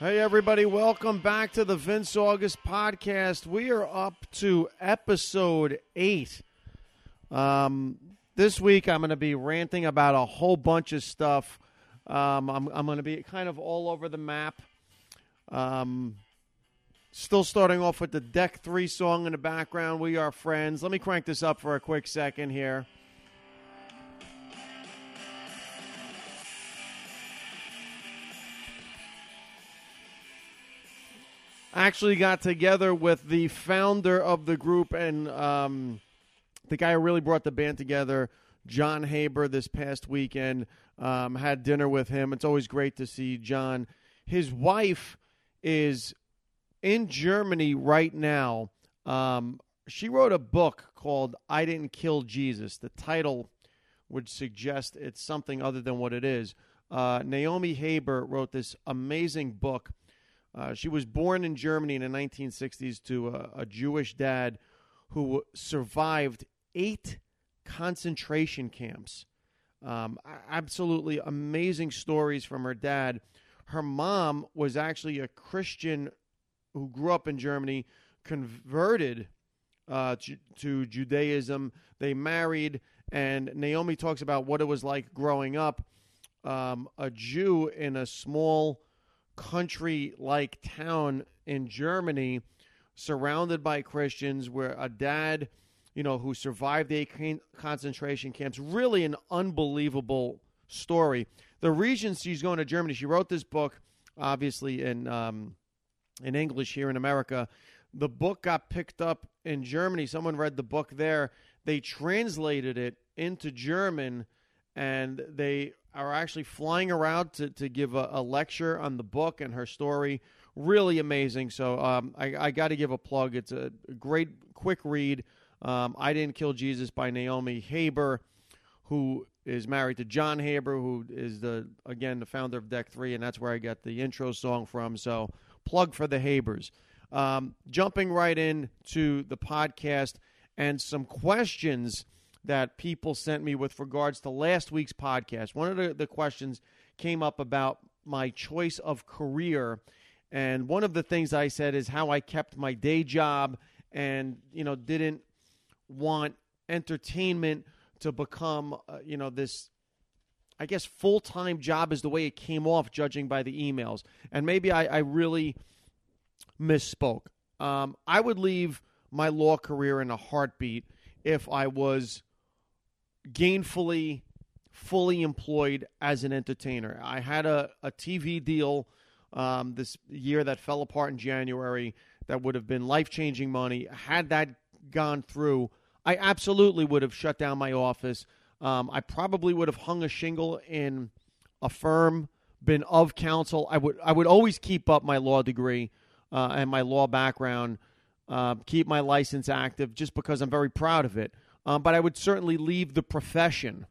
Hey, everybody, welcome back to the Vince August podcast. We are up to episode eight. Um, this week, I'm going to be ranting about a whole bunch of stuff. Um, I'm, I'm going to be kind of all over the map. Um, still starting off with the Deck 3 song in the background, We Are Friends. Let me crank this up for a quick second here. Actually got together with the founder of the group and um, the guy who really brought the band together, John Haber, this past weekend. Um, had dinner with him. It's always great to see John. His wife is in Germany right now. Um, she wrote a book called I Didn't Kill Jesus. The title would suggest it's something other than what it is. Uh, Naomi Haber wrote this amazing book uh, she was born in Germany in the 1960s to a, a Jewish dad who survived eight concentration camps. Um, absolutely amazing stories from her dad. Her mom was actually a Christian who grew up in Germany, converted uh, to, to, Judaism. They married, and Naomi talks about what it was like growing up um, a Jew in a small country like town in Germany surrounded by Christians where a dad, you know, who survived the concentration camps, really an unbelievable story. The reason she's going to Germany, she wrote this book, obviously in um, in English here in America. The book got picked up in Germany. Someone read the book there. They translated it into German, and they are actually flying around to, to give a, a lecture on the book and her story. Really amazing. So um, I, I got to give a plug. It's a great, quick read. Um, I Didn't Kill Jesus by Naomi Haber, who is married to John Haber, who is the again the founder of Deck Three, and that's where I got the intro song from. So plug for the Habers. Um, jumping right in to the podcast and some questions that people sent me with regards to last week's podcast. One of the, the questions came up about my choice of career. And one of the things I said is how I kept my day job and, you know, didn't want entertainment to become, uh, you know, this, I guess, full time job is the way it came off, judging by the emails. And maybe I, I really misspoke. Um, I would leave my law career in a heartbeat if I was gainfully fully employed as an entertainer. I had a, a TV deal um, this year that fell apart in January that would have been life changing money. Had that gone through, I absolutely would have shut down my office. Um, I probably would have hung a shingle in a firm, been of counsel. I would I would always keep up my law degree uh, and my law background, uh, keep my license active, just because I'm very proud of it um, but I would certainly leave the profession.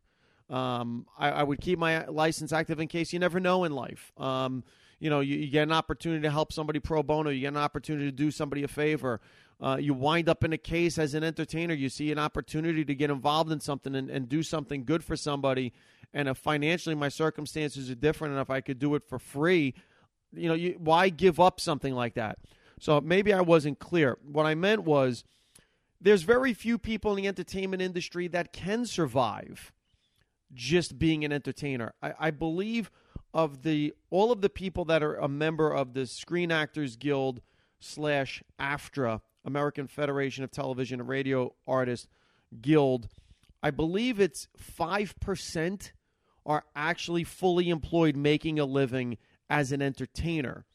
Um, I, I, would keep my license active in case you never know in life. Um, you know, you, you, get an opportunity to help somebody pro bono, you get an opportunity to do somebody a favor. Uh, you wind up in a case as an entertainer, you see an opportunity to get involved in something and, and do something good for somebody. And if financially my circumstances are different and if I could do it for free, you know, you, why give up something like that? So maybe I wasn't clear. What I meant was, there's very few people in the entertainment industry that can survive just being an entertainer. I, I, believe of the all of the people that are a member of the Screen Actors Guild slash AFTRA, American Federation of Television and Radio Artists Guild, I believe it's five percent are actually fully employed making a living as an entertainer.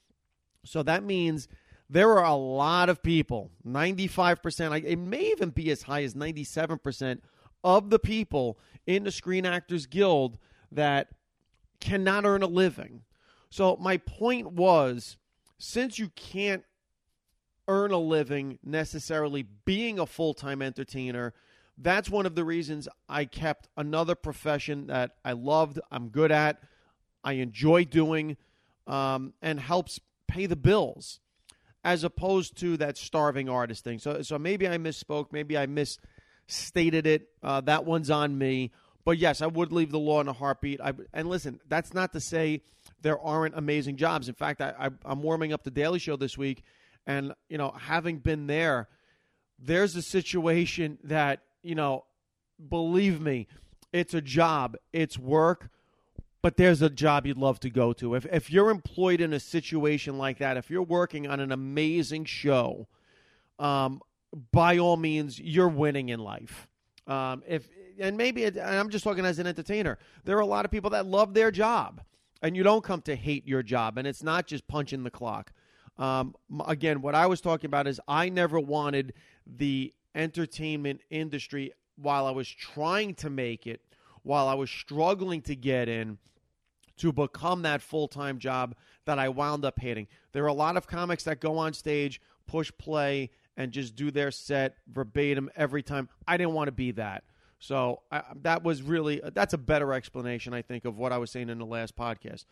So that means there are a lot of people, 95%, it may even be as high as 97% of the people in the Screen Actors Guild that cannot earn a living. So, my point was since you can't earn a living necessarily being a full time entertainer, that's one of the reasons I kept another profession that I loved, I'm good at, I enjoy doing, um, and helps pay the bills as opposed to that starving artist thing. So, so maybe I misspoke. Maybe I misstated it. Uh, that one's on me. But yes, I would leave the law in a heartbeat. I, and listen, that's not to say there aren't amazing jobs. In fact, I, I, I'm warming up the Daily Show this week, and you know, having been there, there's a situation that you know, believe me, it's a job, it's work, but there's a job you'd love to go to. If if you're employed in a situation like that, if you're working on an amazing show, um, by all means, you're winning in life. Um, if and maybe it, and I'm just talking as an entertainer. There are a lot of people that love their job, and you don't come to hate your job, and it's not just punching the clock. Um, again, what I was talking about is I never wanted the entertainment industry while I was trying to make it, while I was struggling to get in, to become that full time job that I wound up hating. There are a lot of comics that go on stage, push play, and just do their set verbatim every time. I didn't want to be that. So I, that was really that's a better explanation, I think, of what I was saying in the last podcast.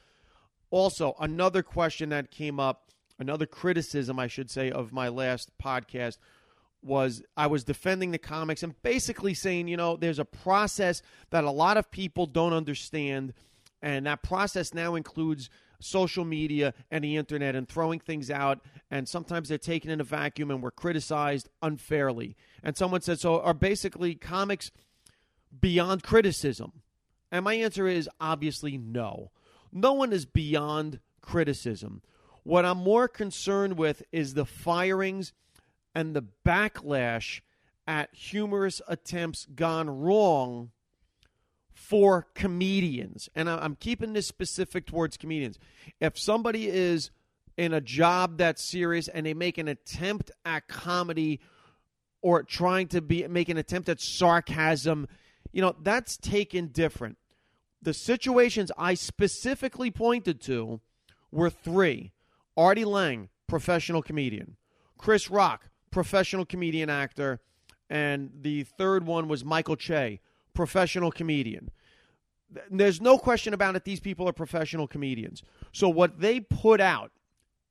Also, another question that came up, another criticism, I should say, of my last podcast was I was defending the comics and basically saying, you know, there's a process that a lot of people don't understand, and that process now includes social media and the internet and throwing things out. And sometimes they're taken in a vacuum and we're criticized unfairly. And someone said so are basically comics beyond criticism? And my answer is obviously no. No one is beyond criticism. What i'm more concerned with is the firings and the backlash at humorous attempts gone wrong for comedians, and I'm keeping this specific towards comedians. If somebody is in a job that's serious and they make an attempt at comedy or trying to be make an attempt at sarcasm, you know, that's taken different. The situations I specifically pointed to were three. Artie Lange, professional comedian. Chris Rock, professional comedian actor. And the third one was Michael Che, professional comedian. There's no question about it. These people are professional comedians. So what they put out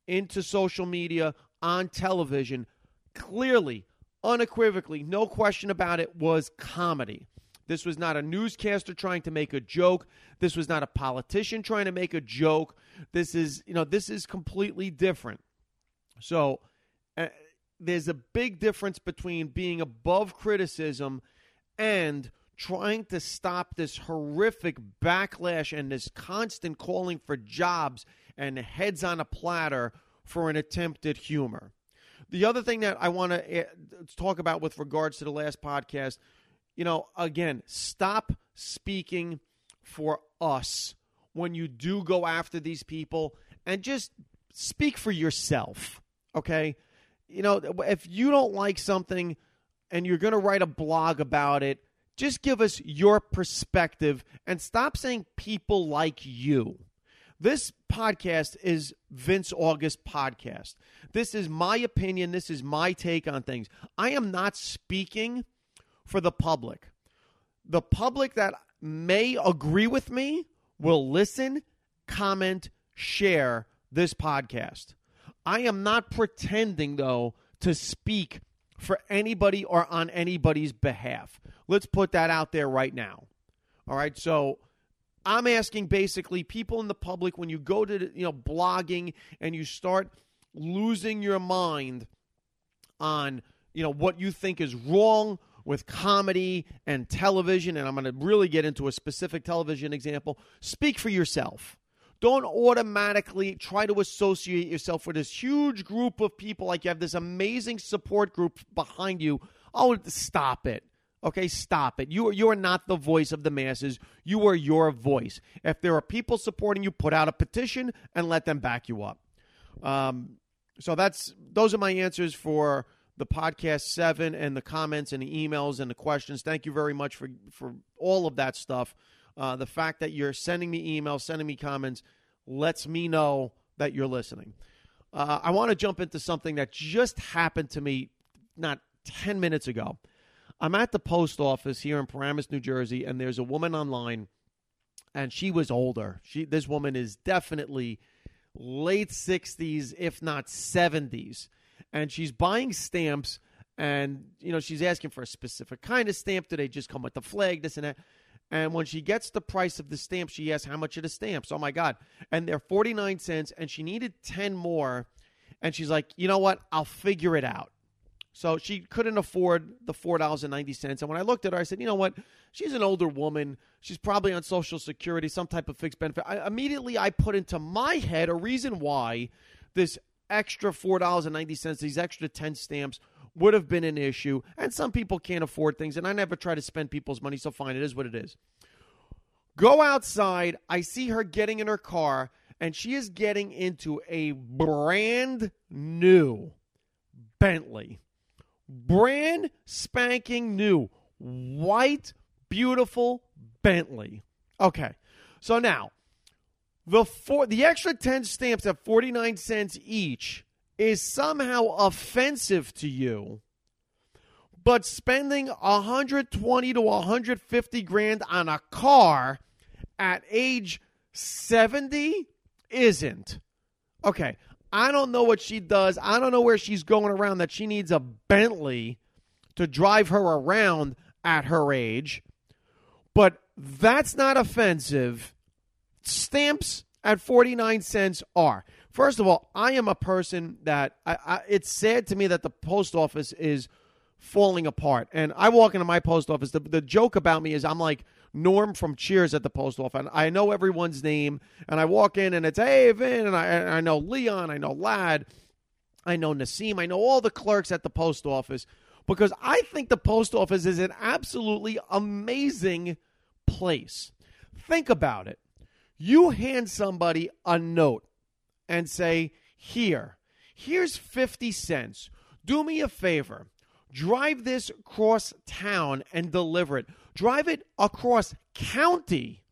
into social media, on television, clearly, unequivocally, no question about it, was comedy. This was not a newscaster trying to make a joke. This was not a politician trying to make a joke. This is, you know, this is completely different. So, uh, there's a big difference between being above criticism and trying to stop this horrific backlash and this constant calling for jobs and heads on a platter for an attempt at humor. The other thing that I want to eh, talk about with regards to the last podcast, you know, again, stop speaking for us when you do go after these people and just speak for yourself, okay? You know, if you don't like something and you're going to write a blog about it, just give us your perspective and stop saying people like you. This podcast is Vince August podcast. This is my opinion, this is my take on things. I am not speaking for the public. The public that may agree with me will listen, comment, share this podcast. I am not pretending though to speak for anybody or on anybody's behalf. Let's put that out there right now. All right. So I'm asking basically people in the public when you go to, you know, blogging and you start losing your mind on, you know, what you think is wrong with comedy and television, and I'm going to really get into a specific television example. Speak for yourself. Don't automatically try to associate yourself with this huge group of people like you have this amazing support group behind you. Oh, stop it. Okay, stop it. You are, you are not the voice of the masses. You are your voice. If there are people supporting you, put out a petition and let them back you up. Um, so that's those are my answers for the podcast seven and the comments and the emails and the questions. Thank you very much for for all of that stuff. Uh, the fact that you're sending me emails, sending me comments, lets me know that you're listening. Uh, I want to jump into something that just happened to me not 10 minutes ago. I'm at the post office here in Paramus, New Jersey, and there's a woman online, and she was older. She this woman is definitely late 60s, if not 70s, and she's buying stamps, and you know she's asking for a specific kind of stamp. Do they just come with the flag? This and that And when she gets the price of the stamps, she asks how much are the stamps. Oh my God. And they're 49 cents, and she needed 10 more. And she's like, you know what? I'll figure it out. So she couldn't afford the $4.90. And when I looked at her, I said, you know what? She's an older woman. She's probably on Social Security, some type of fixed benefit. I, immediately, I put into my head a reason why this extra $4.90, these extra 10 stamps, would have been an issue. And some people can't afford things. And I never try to spend people's money. So fine, it is what it is. Go outside. I see her getting in her car, and she is getting into a brand new Bentley. Brand spanking new white, beautiful Bentley. Okay. So now, the four, the extra 10 stamps at 49 cents each is somehow offensive to you, but spending 120 to 150 grand on a car at age 70 isn't. Okay, I don't know what she does. I don't know where she's going around that she needs a Bentley to drive her around at her age. But that's not offensive. Stamps at 49 cents are. First of all, I am a person that I, I, it's sad to me that the post office is falling apart. And I walk into my post office. The, the joke about me is I'm like Norm from Cheers at the post office. I know everyone's name, and I walk in and it's hey Vin, and I, and I know Leon, I know Lad, I know Nassim, I know all the clerks at the post office because I think the post office is an absolutely amazing place. Think about it. You hand somebody a note and say, Here, here's 50 cents. Do me a favor. Drive this across town and deliver it. Drive it across county.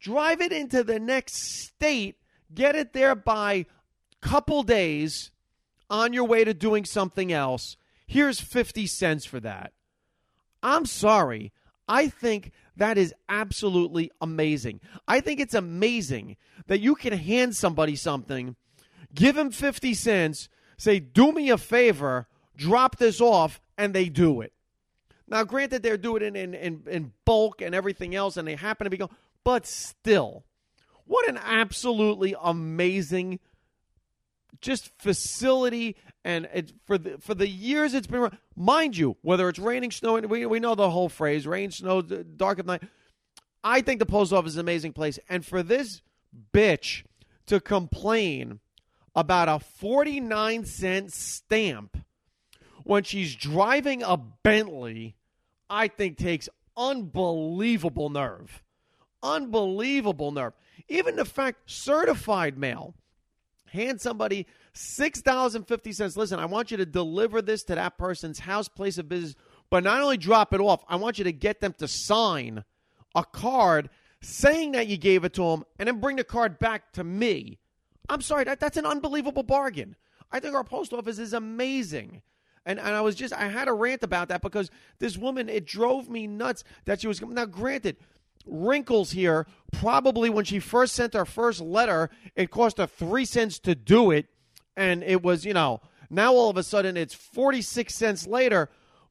Drive it into the next state. Get it there by couple days on your way to doing something else. Here's 50 cents for that. I'm sorry. I think that is absolutely amazing. I think it's amazing that you can hand somebody something, give them 50 cents, say, do me a favor, drop this off, and they do it. Now, granted, they're doing it in, in, in bulk and everything else, and they happen to be going, but still, what an absolutely amazing just facility and it, for the for the years it's been mind you whether it's raining snowing we, we know the whole phrase rain snow dark of night. I think the post office is an amazing place. And for this bitch to complain about a 49 cent stamp when she's driving a bentley i think takes unbelievable nerve. Unbelievable nerve. Even the fact certified mail hand somebody $6.50. Listen, I want you to deliver this to that person's house, place of business, but not only drop it off, I want you to get them to sign a card saying that you gave it to them and then bring the card back to me. I'm sorry, that, that's an unbelievable bargain. I think our post office is amazing. And, and I was just, I had a rant about that because this woman, it drove me nuts that she was, now granted, wrinkles here. Probably when she first sent her first letter, it cost her three cents to do it. And it was, you know, now all of a sudden it's 46 cents later.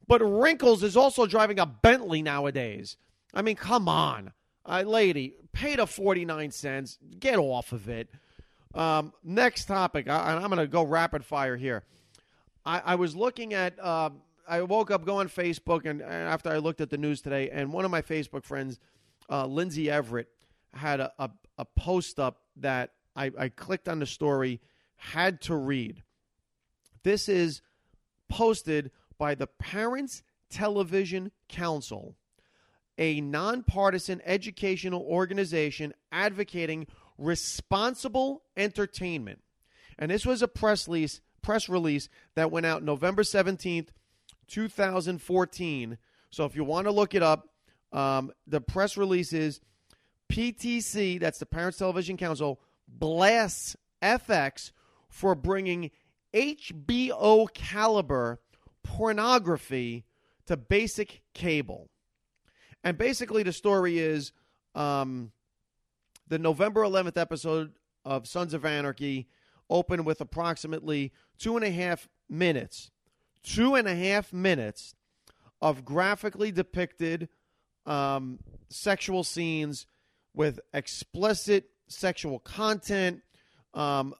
But Wrinkles is also driving a Bentley nowadays. I mean, come on. Uh, lady, pay the 49 cents. Get off of it. Um, next topic, I, I'm going to go rapid fire here. I, I was looking at, uh, I woke up going Facebook, and, and after I looked at the news today, and one of my Facebook friends uh, Lindsay Everett had a, a, a post up that I, I clicked on the story, had to read. This is posted by the Parents Television Council, a nonpartisan educational organization advocating responsible entertainment. And this was a press release, press release that went out November 17th, 2014. So if you want to look it up, um, the press release is PTC, that's the Parents Television Council, blasts FX for bringing HBO caliber pornography to basic cable. And basically, the story is um, the November 11th episode of Sons of Anarchy opened with approximately two and a half minutes, two and a half minutes of graphically depicted um, sexual scenes with explicit sexual content, um,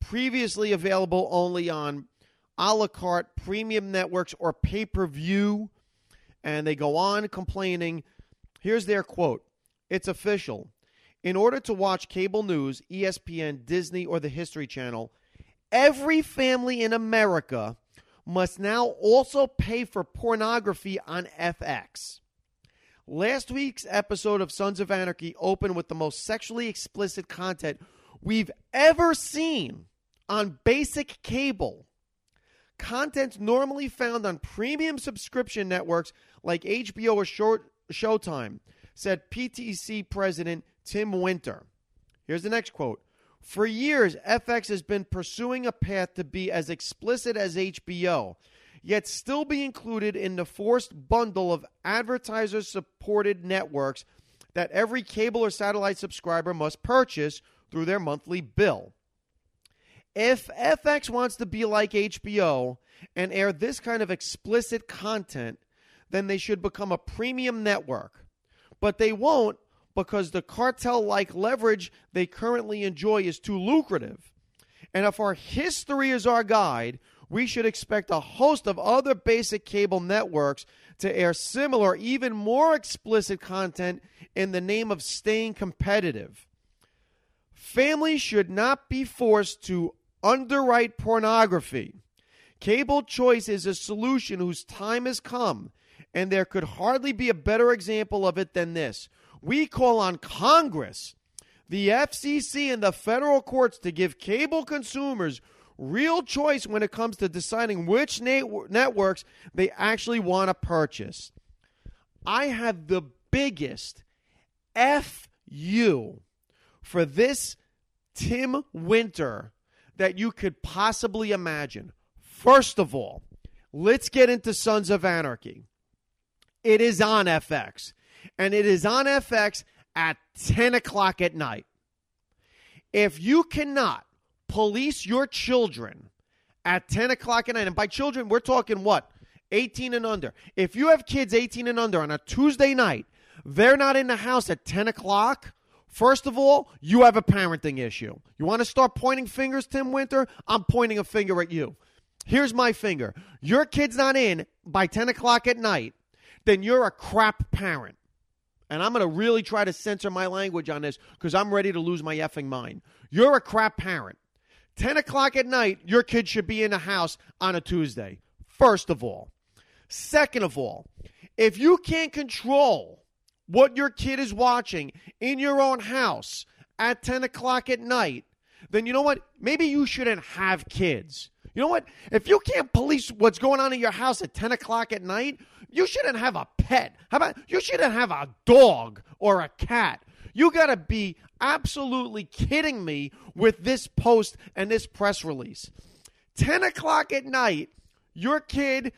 previously available only on a la carte premium networks or pay per view. And they go on complaining. Here's their quote It's official. In order to watch cable news, ESPN, Disney, or the History Channel, every family in America must now also pay for pornography on FX. Last week's episode of Sons of Anarchy opened with the most sexually explicit content we've ever seen on basic cable. Content normally found on premium subscription networks like HBO or Short, Showtime, said PTC President Tim Winter. Here's the next quote. For years, FX has been pursuing a path to be as explicit as HBO, yet still be included in the forced bundle of advertiser supported networks that every cable or satellite subscriber must purchase through their monthly bill. If FX wants to be like HBO and air this kind of explicit content, then they should become a premium network. But they won't because the cartel like leverage they currently enjoy is too lucrative. And if our history is our guide, we should expect a host of other basic cable networks to air similar, even more explicit content in the name of staying competitive. Families should not be forced to underwrite pornography. Cable choice is a solution whose time has come, and there could hardly be a better example of it than this. We call on Congress, the FCC, and the federal courts to give cable consumers real choice when it comes to deciding which networks they actually want to purchase. I have the biggest FU for this Tim Winter that you could possibly imagine. First of all, let's get into Sons of Anarchy. It is on FX, and it is on FX at 10 o'clock at night. If you cannot police your children at 10 o'clock at night, and by children, we're talking what? 18 and under. If you have kids 18 and under on a Tuesday night, they're not in the house at 10 o'clock. First of all, you have a parenting issue. You want to start pointing fingers, Tim Winter? I'm pointing a finger at you. Here's my finger. Your kid's not in by 10 o'clock at night, then you're a crap parent. And I'm going to really try to censor my language on this because I'm ready to lose my effing mind. You're a crap parent. 10 o'clock at night, your kid should be in the house on a Tuesday, first of all. Second of all, if you can't control what your kid is watching in your own house at 10 o'clock at night, then you know what? Maybe you shouldn't have kids. You know what? If you can't police what's going on in your house at 10 o'clock at night, you shouldn't have a pet. How about you shouldn't have a dog or a cat? You got to be absolutely kidding me with this post and this press release. 10 o'clock at night, your kid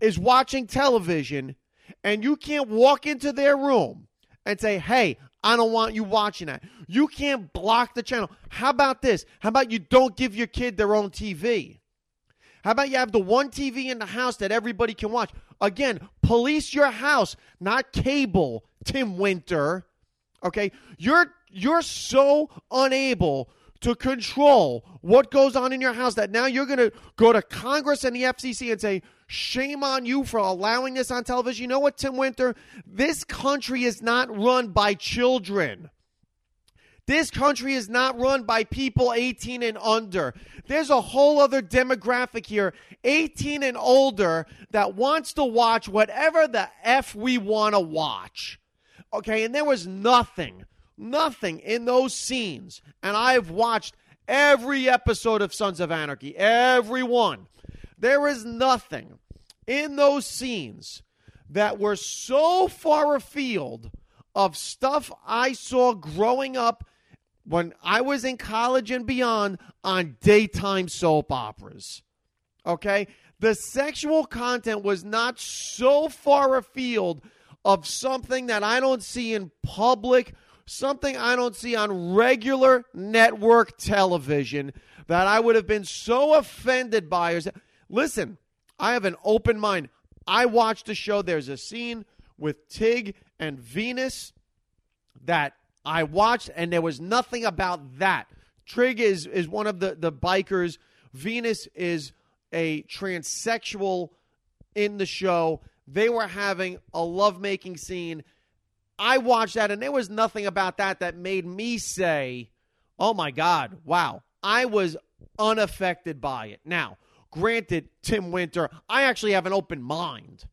is watching television and you can't walk into their room and say, hey, I don't want you watching that. You can't block the channel. How about this? How about you don't give your kid their own TV? How about you have the one TV in the house that everybody can watch? Again, police your house, not cable, Tim Winter. Okay? You're you're so unable to control what goes on in your house that now you're going to go to Congress and the FCC and say, shame on you for allowing this on television. You know what, Tim Winter? This country is not run by children. This country is not run by people 18 and under. There's a whole other demographic here, 18 and older, that wants to watch whatever the F we want to watch. Okay, and there was nothing Nothing in those scenes. And I've watched every episode of Sons of Anarchy, every one. There is nothing in those scenes that were so far afield of stuff I saw growing up when I was in college and beyond on daytime soap operas. Okay? The sexual content was not so far afield of something that I don't see in public something I don't see on regular network television that I would have been so offended by. Listen, I have an open mind. I watched the show. There's a scene with Tig and Venus that I watched, and there was nothing about that. Trig is is one of the the bikers. Venus is a transsexual in the show. They were having a lovemaking scene. I watched that, and there was nothing about that that made me say, "Oh my God, wow!" I was unaffected by it. Now, granted, Tim Winter, I actually have an open mind.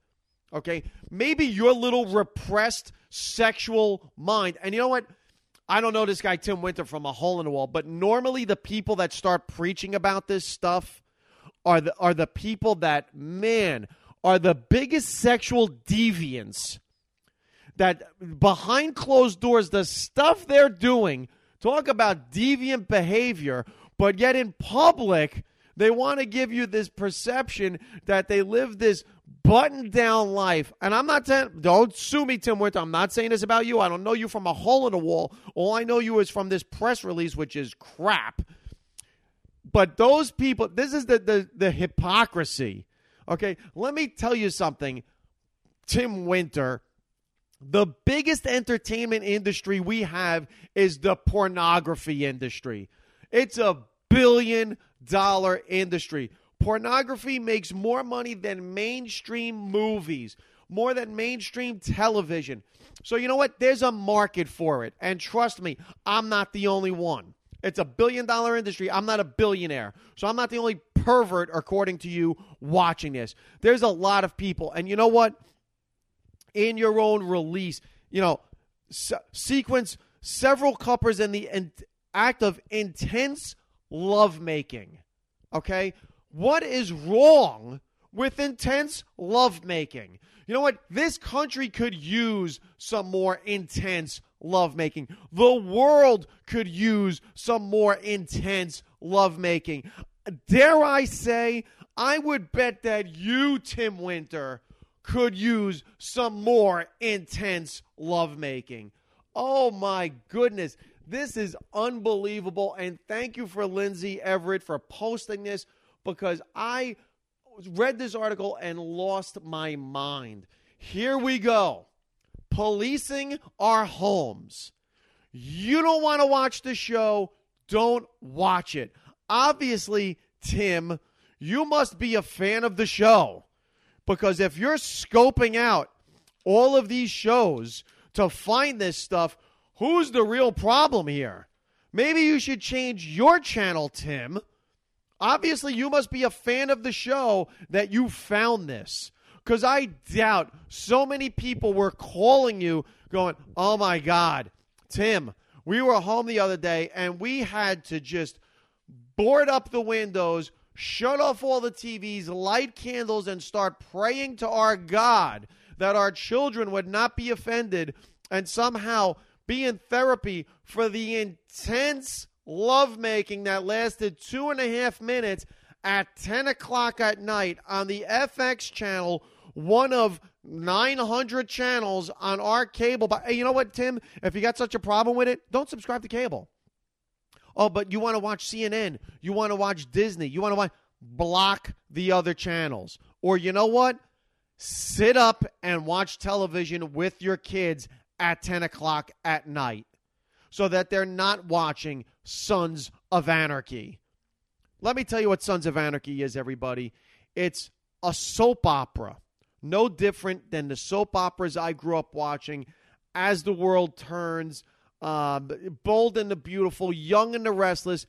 Okay, maybe your little repressed sexual mind, and you know what? I don't know this guy Tim Winter from a hole in the wall, but normally the people that start preaching about this stuff are the are the people that man are the biggest sexual deviants that behind closed doors the stuff they're doing talk about deviant behavior but yet in public they want to give you this perception that they live this button down life. And I'm not saying, don't sue me, Tim Winter. I'm not saying this about you. I don't know you from a hole in the wall. All I know you is from this press release, which is crap. But those people, this is the, the, the hypocrisy. Okay, let me tell you something, Tim Winter. The biggest entertainment industry we have is the pornography industry. It's a billion dollar industry. Pornography makes more money than mainstream movies, more than mainstream television. So, you know what? There's a market for it. And trust me, I'm not the only one. It's a billion dollar industry. I'm not a billionaire. So, I'm not the only pervert, according to you, watching this. There's a lot of people. And you know what? In your own release, you know, se- sequence several couples in the in- act of intense lovemaking. Okay? What is wrong with intense lovemaking? You know what? This country could use some more intense lovemaking. The world could use some more intense lovemaking. Dare I say, I would bet that you, Tim Winter, could use some more intense lovemaking. Oh my goodness. This is unbelievable. And thank you for Lindsay Everett for posting this because I read this article and lost my mind. Here we go. Policing our homes. You don't want to watch the show, don't watch it. Obviously, Tim, you must be a fan of the show because if you're scoping out all of these shows to find this stuff, who's the real problem here? Maybe you should change your channel, Tim, Obviously, you must be a fan of the show that you found this. Because I doubt so many people were calling you going, oh my God, Tim, we were home the other day and we had to just board up the windows, shut off all the TVs, light candles, and start praying to our God that our children would not be offended and somehow be in therapy for the intense lovemaking that lasted two and a half minutes at 10 o'clock at night on the FX channel, one of 900 channels on our cable. But hey, you know what, Tim? If you got such a problem with it, don't subscribe to cable. Oh, but you want to watch CNN, you want to watch Disney, you want to watch, block the other channels. Or you know what? Sit up and watch television with your kids at 10 o'clock at night so that they're not watching Sons of Anarchy. Let me tell you what Sons of Anarchy is, everybody. It's a soap opera, no different than the soap operas I grew up watching as the world turns, um, bold and the beautiful, young and the restless,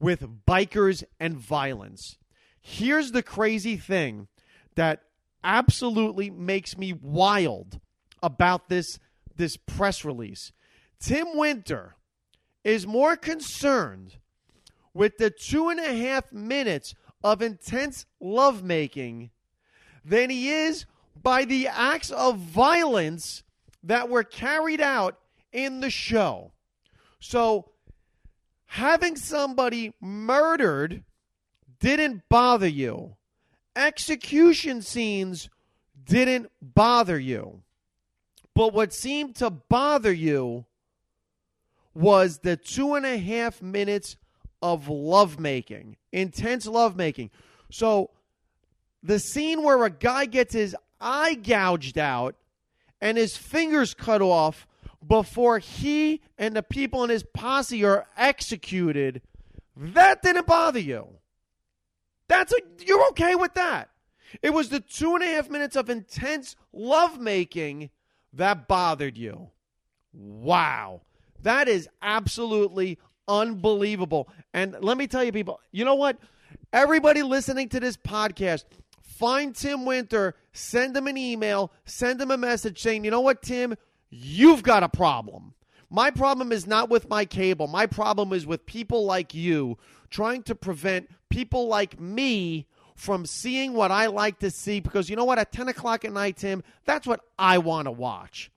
with bikers and violence. Here's the crazy thing that absolutely makes me wild about this this press release Tim Winter is more concerned with the two and a half minutes of intense lovemaking than he is by the acts of violence that were carried out in the show. So, having somebody murdered didn't bother you, execution scenes didn't bother you. But what seemed to bother you was the two and a half minutes of lovemaking, intense lovemaking. So the scene where a guy gets his eye gouged out and his fingers cut off before he and the people in his posse are executed, that didn't bother you. That's a, you're okay with that. It was the two and a half minutes of intense lovemaking that bothered you. Wow. That is absolutely unbelievable. And let me tell you, people, you know what? Everybody listening to this podcast, find Tim Winter, send him an email, send him a message saying, you know what, Tim, you've got a problem. My problem is not with my cable. My problem is with people like you trying to prevent people like me from seeing what I like to see because you know what? At 10 o'clock at night, Tim, that's what I want to watch.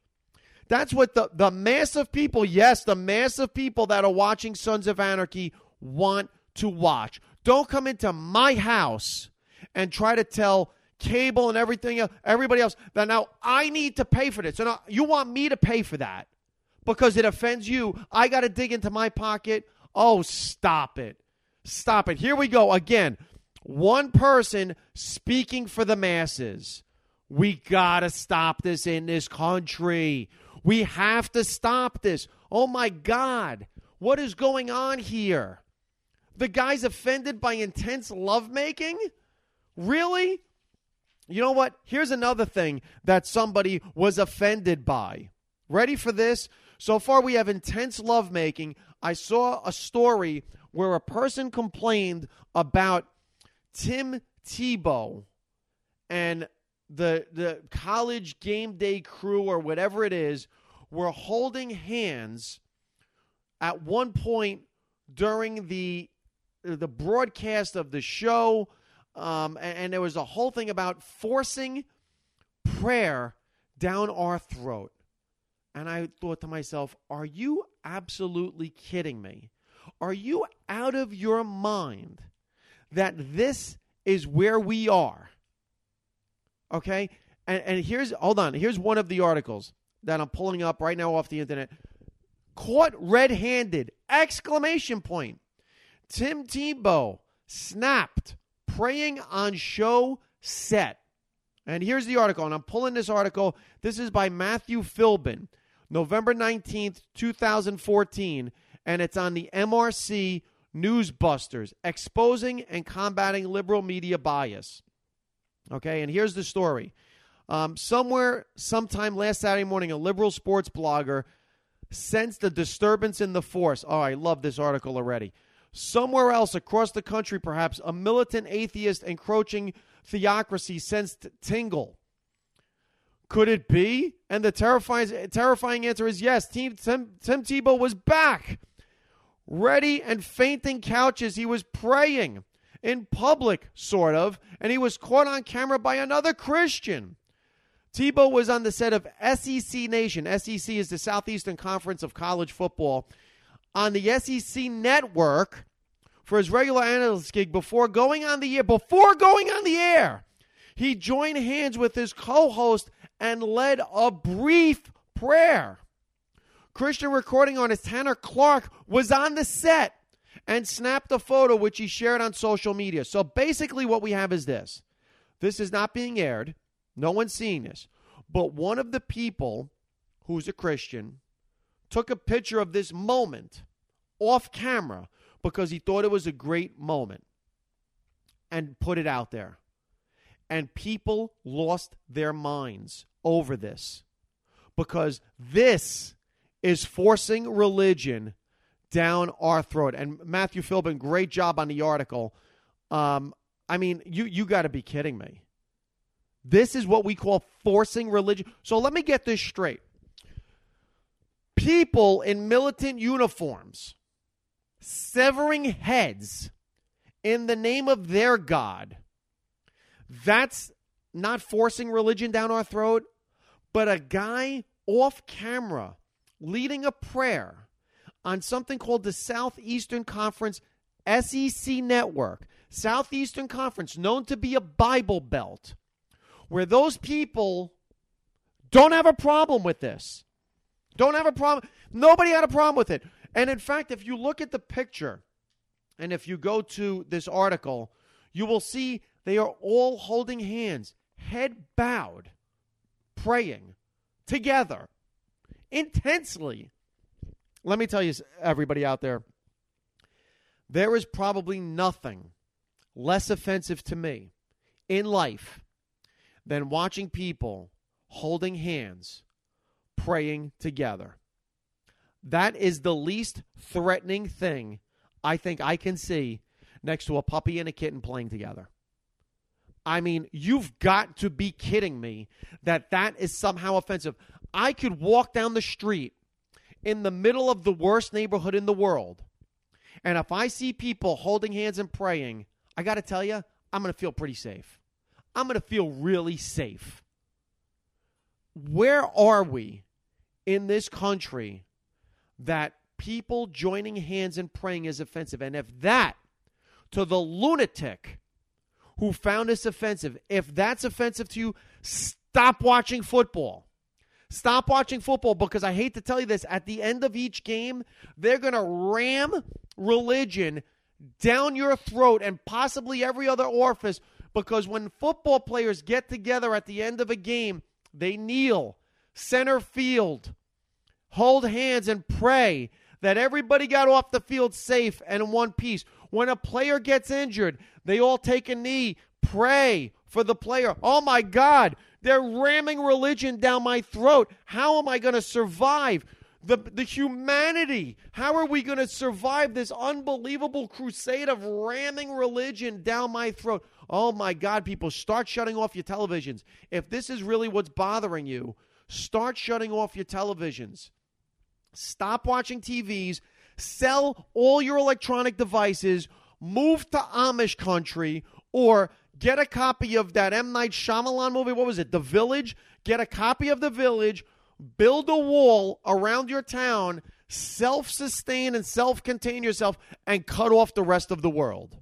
That's what the, the mass of people, yes, the mass of people that are watching Sons of Anarchy want to watch. Don't come into my house and try to tell cable and everything everybody else that now I need to pay for this. So now you want me to pay for that because it offends you. I got to dig into my pocket. Oh, stop it. Stop it. Here we go again. One person speaking for the masses. We got to stop this in this country. We have to stop this. Oh my God. What is going on here? The guy's offended by intense lovemaking? Really? You know what? Here's another thing that somebody was offended by. Ready for this? So far, we have intense lovemaking. I saw a story where a person complained about Tim Tebow and the the college game day crew or whatever it is were holding hands at one point during the the broadcast of the show um, and, and there was a whole thing about forcing prayer down our throat and i thought to myself are you absolutely kidding me are you out of your mind that this is where we are. Okay? And, and here's, hold on, here's one of the articles that I'm pulling up right now off the internet. Caught red handed! Exclamation point. Tim Tebow snapped praying on show set. And here's the article, and I'm pulling this article. This is by Matthew Philbin, November 19th, 2014, and it's on the MRC Newsbusters, exposing and combating liberal media bias. Okay, and here's the story. Um, somewhere, sometime last Saturday morning, a liberal sports blogger sensed a disturbance in the force. Oh, I love this article already. Somewhere else across the country, perhaps, a militant atheist encroaching theocracy sensed tingle. Could it be? And the terrifying, terrifying answer is yes. Tim, Tim, Tim Tebow was back ready and fainting couches. He was praying in public, sort of, and he was caught on camera by another Christian. Tebow was on the set of SEC Nation. SEC is the Southeastern Conference of College Football. On the SEC network for his regular analyst gig before going on the air. Before going on the air, he joined hands with his co host and led a brief prayer. Christian recording artist Tanner Clark was on the set and snapped a photo which he shared on social media. So basically, what we have is this this is not being aired, no one's seeing this. But one of the people who's a Christian took a picture of this moment off camera because he thought it was a great moment and put it out there. And people lost their minds over this because this is forcing religion down our throat. And Matthew Philbin, great job on the article. Um, I mean, you you got to be kidding me. This is what we call forcing religion. So let me get this straight. People in militant uniforms severing heads in the name of their God. That's not forcing religion down our throat, but a guy off camera leading a prayer on something called the Southeastern Conference SEC Network. Southeastern Conference, known to be a Bible Belt, where those people don't have a problem with this. Don't have a problem. Nobody had a problem with it. And in fact, if you look at the picture and if you go to this article, you will see they are all holding hands, head bowed, praying together intensely. Let me tell you, everybody out there, there is probably nothing less offensive to me in life than watching people holding hands, praying together. That is the least threatening thing I think I can see next to a puppy and a kitten playing together. I mean, you've got to be kidding me that that is somehow offensive. I could walk down the street in the middle of the worst neighborhood in the world, and if I see people holding hands and praying, I got to tell you, I'm going to feel pretty safe. I'm going to feel really safe. Where are we in this country that people joining hands and praying is offensive? And if that, to the lunatic who found this offensive, if that's offensive to you, stop watching football. Stop watching football because I hate to tell you this. At the end of each game, they're going to ram religion down your throat and possibly every other orifice because when football players get together at the end of a game, they kneel, center field, hold hands, and pray that everybody got off the field safe and in one piece. When a player gets injured, they all take a knee, pray for the player. Oh my God, they're ramming religion down my throat. How am I going to survive? the, the humanity. How are we going to survive this unbelievable crusade of ramming religion down my throat? Oh my God, people, start shutting off your televisions. If this is really what's bothering you, start shutting off your televisions. Stop watching TVs. Sell all your electronic devices. Move to Amish country or get a copy of that M. Night Shyamalan movie. What was it? The Village? Get a copy of The Village build a wall around your town, self sustain and self contain yourself, and cut off the rest of the world.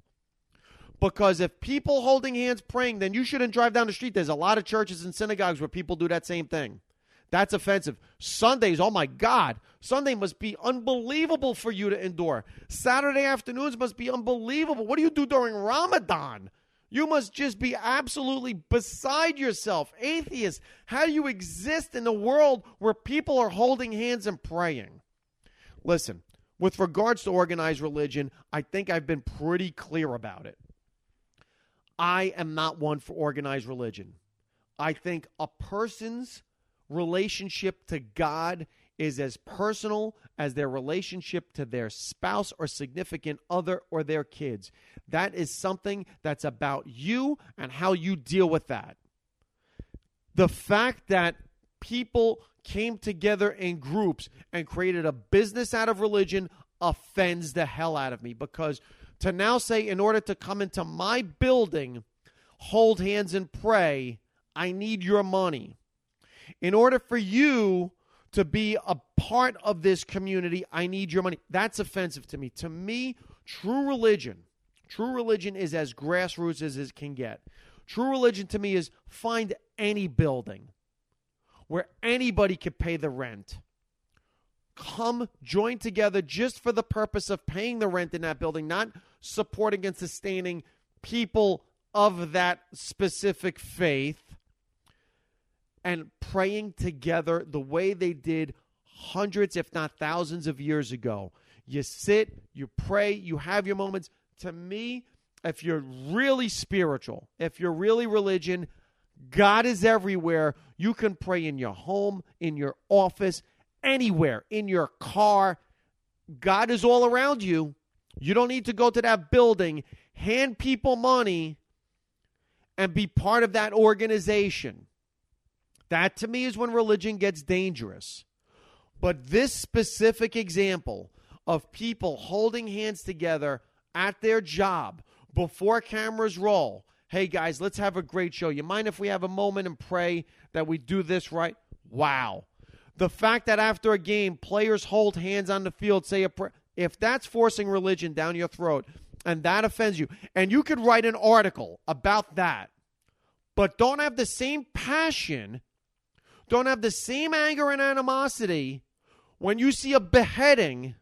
Because if people holding hands praying, then you shouldn't drive down the street. There's a lot of churches and synagogues where people do that same thing. That's offensive. Sundays, oh my God. Sunday must be unbelievable for you to endure. Saturday afternoons must be unbelievable. What do you do during Ramadan? You must just be absolutely beside yourself. Atheist, how do you exist in a world where people are holding hands and praying? Listen, with regards to organized religion, I think I've been pretty clear about it. I am not one for organized religion. I think a person's relationship to God is as personal as their relationship to their spouse or significant other or their kids. That is something that's about you and how you deal with that. The fact that people came together in groups and created a business out of religion offends the hell out of me because to now say, in order to come into my building, hold hands and pray, I need your money. In order for you to be a part of this community, I need your money. That's offensive to me. To me, true religion, true religion is as grassroots as it can get. True religion to me is find any building where anybody can pay the rent. Come join together just for the purpose of paying the rent in that building, not supporting and sustaining people of that specific faith and praying together the way they did hundreds, if not thousands of years ago. You sit, you pray, you have your moments. To me, if you're really spiritual, if you're really religion, God is everywhere. You can pray in your home, in your office, anywhere, in your car. God is all around you. You don't need to go to that building, hand people money, and be part of that organization. That to me is when religion gets dangerous. But this specific example of people holding hands together at their job before cameras roll. Hey guys, let's have a great show. You mind if we have a moment and pray that we do this right? Wow. The fact that after a game, players hold hands on the field, say a prayer. If that's forcing religion down your throat and that offends you, and you could write an article about that, but don't have the same passion don't have the same anger and animosity when you see a beheading,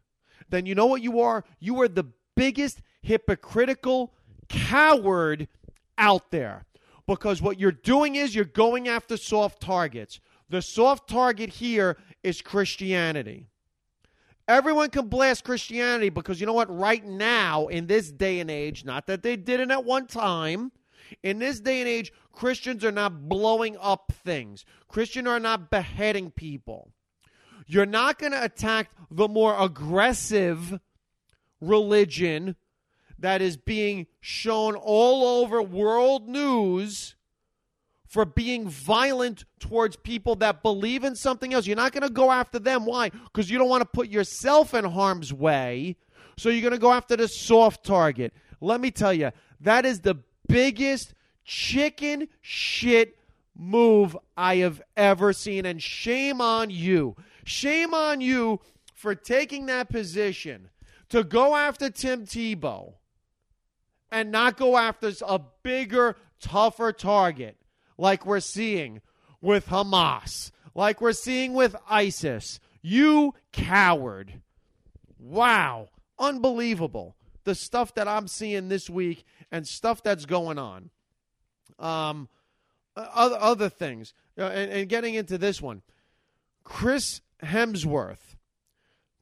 then you know what you are? You are the biggest hypocritical coward out there. Because what you're doing is you're going after soft targets. The soft target here is Christianity. Everyone can blast Christianity because you know what? Right now, in this day and age, not that they didn't at one time, in this day and age, Christians are not blowing up things. Christians are not beheading people. You're not going to attack the more aggressive religion that is being shown all over world news for being violent towards people that believe in something else. You're not going to go after them. Why? Because you don't want to put yourself in harm's way. So you're going to go after the soft target. Let me tell you, that is the biggest chicken shit move I have ever seen. And shame on you. Shame on you for taking that position to go after Tim Tebow and not go after a bigger, tougher target like we're seeing with Hamas, like we're seeing with ISIS. You coward. Wow. Unbelievable. The stuff that I'm seeing this week and stuff that's going on. Um, other, other things. Uh, and, and getting into this one. Chris Hemsworth,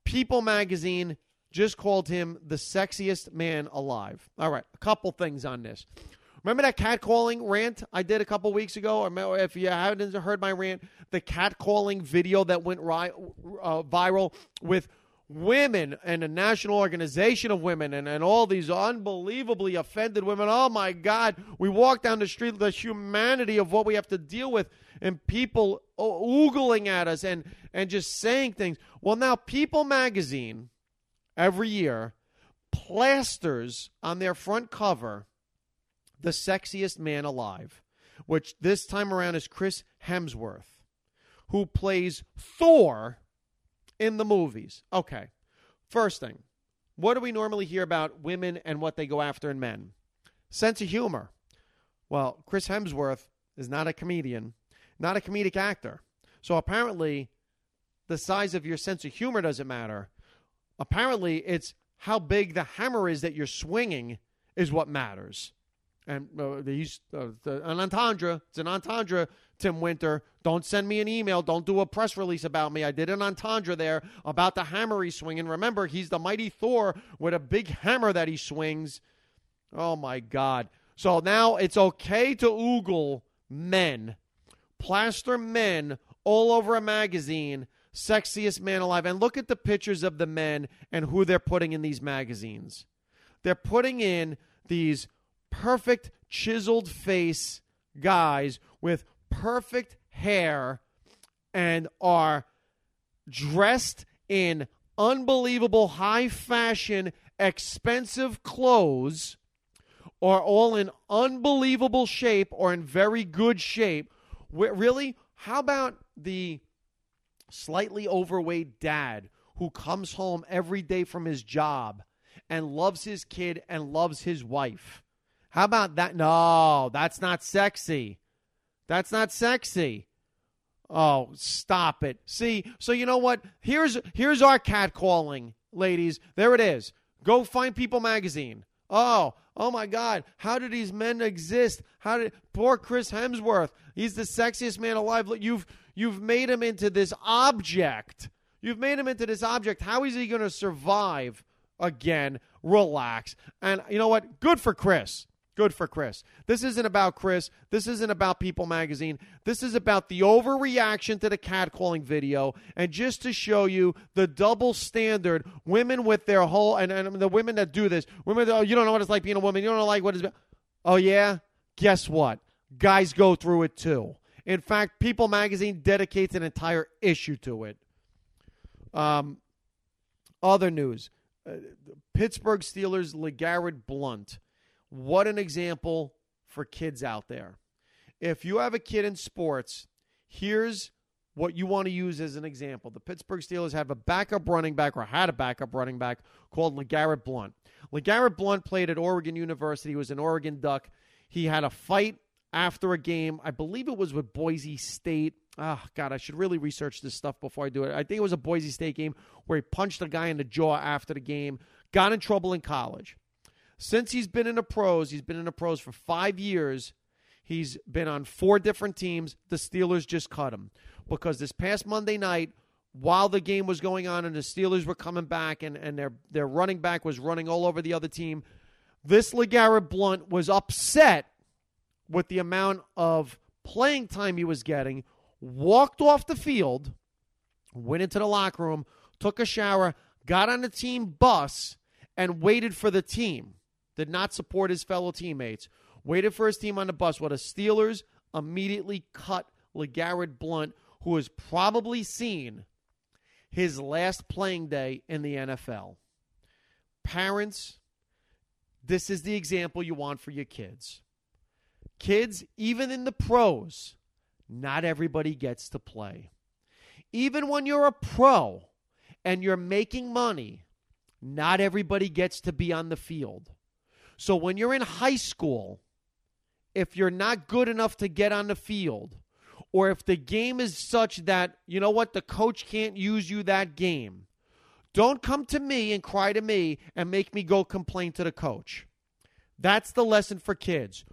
People magazine just called him the sexiest man alive. All right, a couple things on this. Remember that catcalling rant I did a couple weeks ago? Or if you haven't heard my rant, the catcalling video that went ri- uh, viral with women and a national organization of women and, and all these unbelievably offended women. Oh my God. We walk down the street, the humanity of what we have to deal with, and people oogling at us and, and just saying things. Well, now, People magazine every year plasters on their front cover the sexiest man alive, which this time around is Chris Hemsworth, who plays Thor in the movies. Okay, first thing, what do we normally hear about women and what they go after in men? Sense of humor. Well, Chris Hemsworth is not a comedian, not a comedic actor. So apparently, the size of your sense of humor doesn't matter. Apparently, it's how big the hammer is that you're swinging is what matters and uh, he's uh, the, an entendre. It's an entendre. Tim Winter, don't send me an email. Don't do a press release about me. I did an entendre there about the hammer he's swinging. Remember, he's the mighty Thor with a big hammer that he swings. Oh my God! So now it's okay to oogle men, plaster men all over a magazine. Sexiest man alive. And look at the pictures of the men and who they're putting in these magazines. They're putting in these perfect chiseled face guys with perfect hair and are dressed in unbelievable high fashion expensive clothes are all in unbelievable shape or in very good shape. Really? How about the slightly overweight dad who comes home every day from his job and loves his kid and loves his wife how about that? No, that's not sexy. That's not sexy. Oh, stop it. See, so you know what? Here's here's our cat calling, ladies. There it is. Go find People magazine. Oh, oh my God. How did these men exist? How did poor Chris Hemsworth? He's the sexiest man alive. You've you've made him into this object. You've made him into this object. How is he to survive again? Relax. And you know what? Good for Chris. Good for Chris. This isn't about Chris. This isn't about People Magazine. This is about the overreaction to the catcalling video and just to show you the double standard women with their whole, and, and the women that do this, women, oh, you don't know what it's like being a woman. You don't know like what it's, oh, yeah? Guess what? Guys go through it too. In fact, People Magazine dedicates an entire issue to it. Um, other news uh, Pittsburgh Steelers LeGarrette Blunt what an example for kids out there. If you have a kid in sports, here's what you want to use as an example. The Pittsburgh Steelers have a backup running back, or had a backup running back, called LeGarrette Blunt. LeGarrette Blunt played at Oregon University, he was an Oregon Duck. He had a fight after a game. I believe it was with Boise State. Oh, God, I should really research this stuff before I do it. I think it was a Boise State game where he punched a guy in the jaw after the game, got in trouble in college. Since he's been in the pros, he's been in the pros for five years. He's been on four different teams. The Steelers just cut him. because this past Monday night, while the game was going on and the Steelers were coming back and, and their, their running back was running all over the other team, this LeGarrette Blunt was upset with the amount of playing time he was getting, walked off the field, went into the locker room, took a shower, got on the team bus, and waited for the team. Did not support his fellow teammates. Waited for his team on the bus. What the Steelers immediately cut LeGarrette Blunt, who has probably seen his last playing day in the NFL. Parents, this is the example you want for your kids. Kids, even in the pros, not everybody gets to play. Even when you're a pro and you're making money, not everybody gets to be on the field. So when you're in high school, if you're not good enough to get on the field, or if the game is such that, you know what, the coach can't use you that game, don't come to me and cry to me and make me go complain to the coach. That's the lesson for kids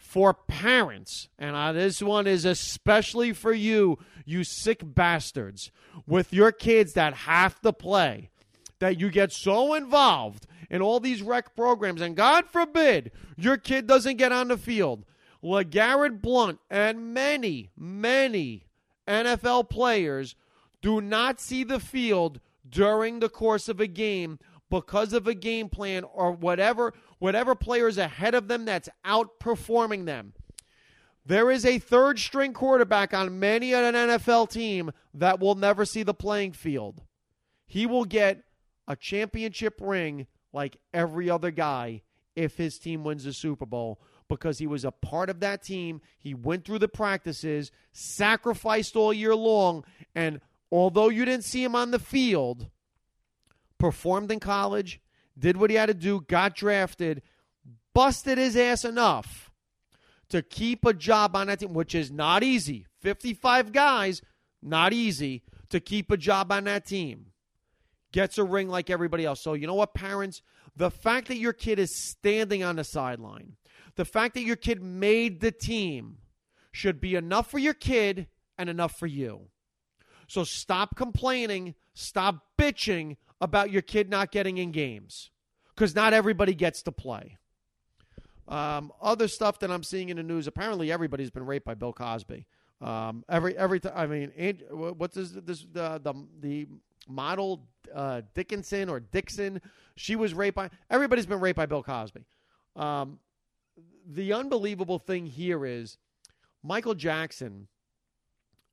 for parents, and uh, this one is especially for you, you sick bastards, with your kids that have to play, that you get so involved in all these rec programs, and God forbid your kid doesn't get on the field. LeGarrette Blunt and many, many NFL players do not see the field during the course of a game because of a game plan or whatever whatever players ahead of them that's outperforming them. There is a third string quarterback on many an NFL team that will never see the playing field. He will get a championship ring like every other guy if his team wins the Super Bowl because he was a part of that team. He went through the practices, sacrificed all year long, and although you didn't see him on the field, performed in college, did what he had to do, got drafted, busted his ass enough to keep a job on that team, which is not easy. 55 guys, not easy to keep a job on that team. Gets a ring like everybody else. So, you know what, parents? The fact that your kid is standing on the sideline, the fact that your kid made the team should be enough for your kid and enough for you. So stop complaining, stop bitching about your kid not getting in games because not everybody gets to play. Um, other stuff that I'm seeing in the news. Apparently, everybody's been raped by Bill Cosby. Um, every every time. I mean, what's this? This the the the model uh, Dickinson or Dixon. She was raped by. Everybody's been raped by Bill Cosby. Um, the unbelievable thing here is Michael Jackson,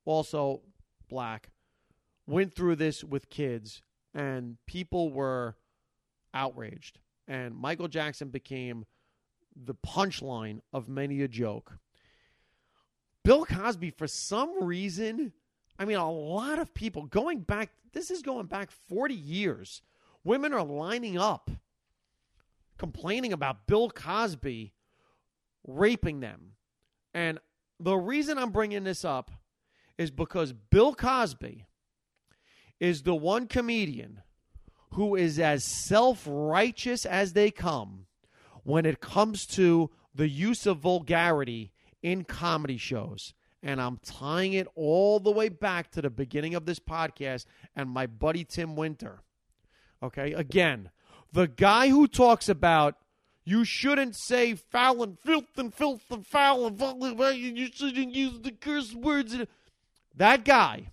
also black, went through this with kids and people were outraged. And Michael Jackson became the punchline of many a joke. Bill Cosby, for some reason, I mean, a lot of people going back, this is going back 40 years. Women are lining up complaining about Bill Cosby raping them. And the reason I'm bringing this up is because Bill Cosby is the one comedian who is as self righteous as they come when it comes to the use of vulgarity in comedy shows. And I'm tying it all the way back to the beginning of this podcast and my buddy Tim Winter. Okay, again, the guy who talks about you shouldn't say foul and filth and filth and foul and foul and you shouldn't use the curse words. That guy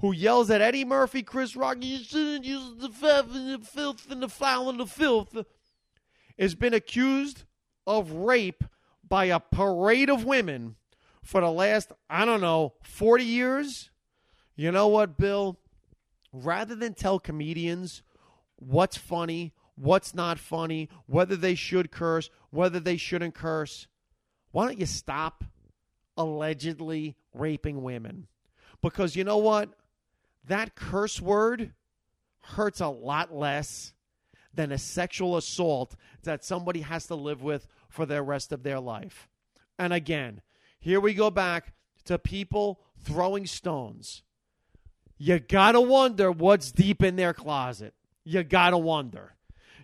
who yells at Eddie Murphy, Chris Rock, you shouldn't use the filth and the filth and the foul and the filth, has been accused of rape by a parade of women for the last, I don't know, 40 years. You know what, Bill? Rather than tell comedians what's funny, what's not funny, whether they should curse, whether they shouldn't curse, why don't you stop allegedly raping women? Because you know what? that curse word hurts a lot less than a sexual assault that somebody has to live with for the rest of their life. And again, here we go back to people throwing stones. You gotta wonder what's deep in their closet. You gotta wonder.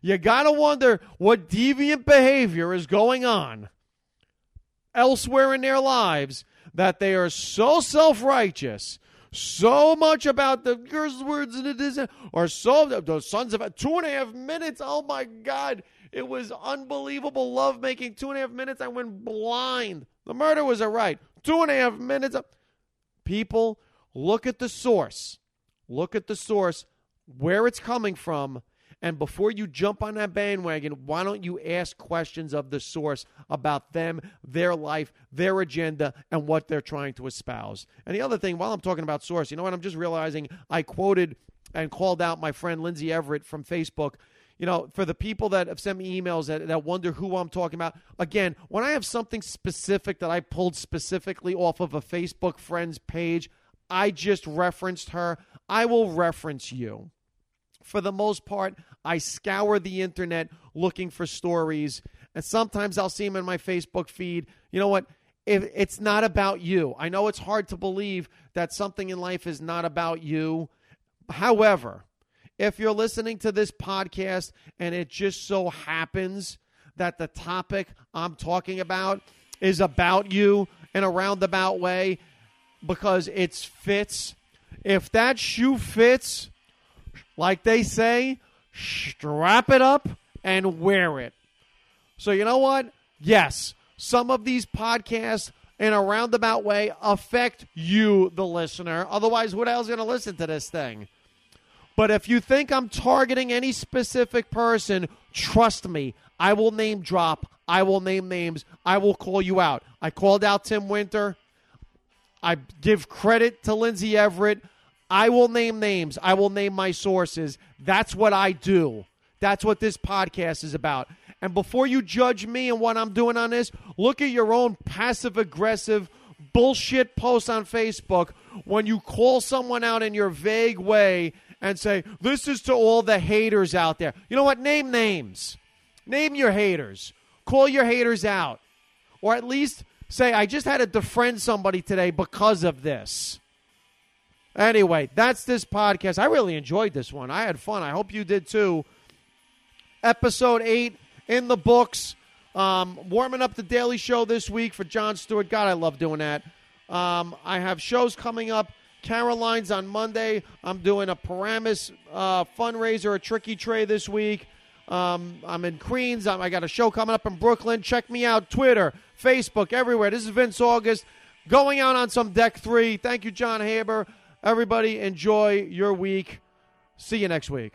You gotta wonder what deviant behavior is going on elsewhere in their lives that they are so self righteous so much about the curse words and it is, or so the sons of two and a half minutes. Oh my God. It was unbelievable love making. Two and a half minutes. I went blind. The murder was a right. Two and a half minutes. People, look at the source. Look at the source, where it's coming from. And before you jump on that bandwagon, why don't you ask questions of the source about them, their life, their agenda, and what they're trying to espouse? And the other thing, while I'm talking about source, you know what? I'm just realizing I quoted and called out my friend Lindsay Everett from Facebook you know, for the people that have sent me emails that, that wonder who I'm talking about, again, when I have something specific that I pulled specifically off of a Facebook friend's page, I just referenced her. I will reference you. For the most part, I scour the internet looking for stories, and sometimes I'll see them in my Facebook feed. You know what? If it's not about you, I know it's hard to believe that something in life is not about you. However, if you're listening to this podcast and it just so happens that the topic I'm talking about is about you in a roundabout way because it fits, if that shoe fits, like they say, strap it up and wear it. So, you know what? Yes, some of these podcasts in a roundabout way affect you, the listener. Otherwise, what else going to listen to this thing? But if you think I'm targeting any specific person, trust me, I will name drop. I will name names. I will call you out. I called out Tim Winter. I give credit to Lindsay Everett. I will name names. I will name my sources. That's what I do. That's what this podcast is about. And before you judge me and what I'm doing on this, look at your own passive aggressive bullshit posts on Facebook when you call someone out in your vague way and say, This is to all the haters out there. You know what? Name names. Name your haters. Call your haters out. Or at least say, I just had to defriend somebody today because of this. Anyway, that's this podcast. I really enjoyed this one. I had fun. I hope you did too. Episode 8 in the books. Um, warming up the Daily Show this week for Jon Stewart. God, I love doing that. Um, I have shows coming up Caroline's on Monday. I'm doing a Paramus uh, fundraiser, a tricky tray this week. Um, I'm in Queens. I'm, I got a show coming up in Brooklyn. Check me out Twitter, Facebook, everywhere. This is Vince August going out on some deck three. Thank you, John Haber. Everybody, enjoy your week. See you next week.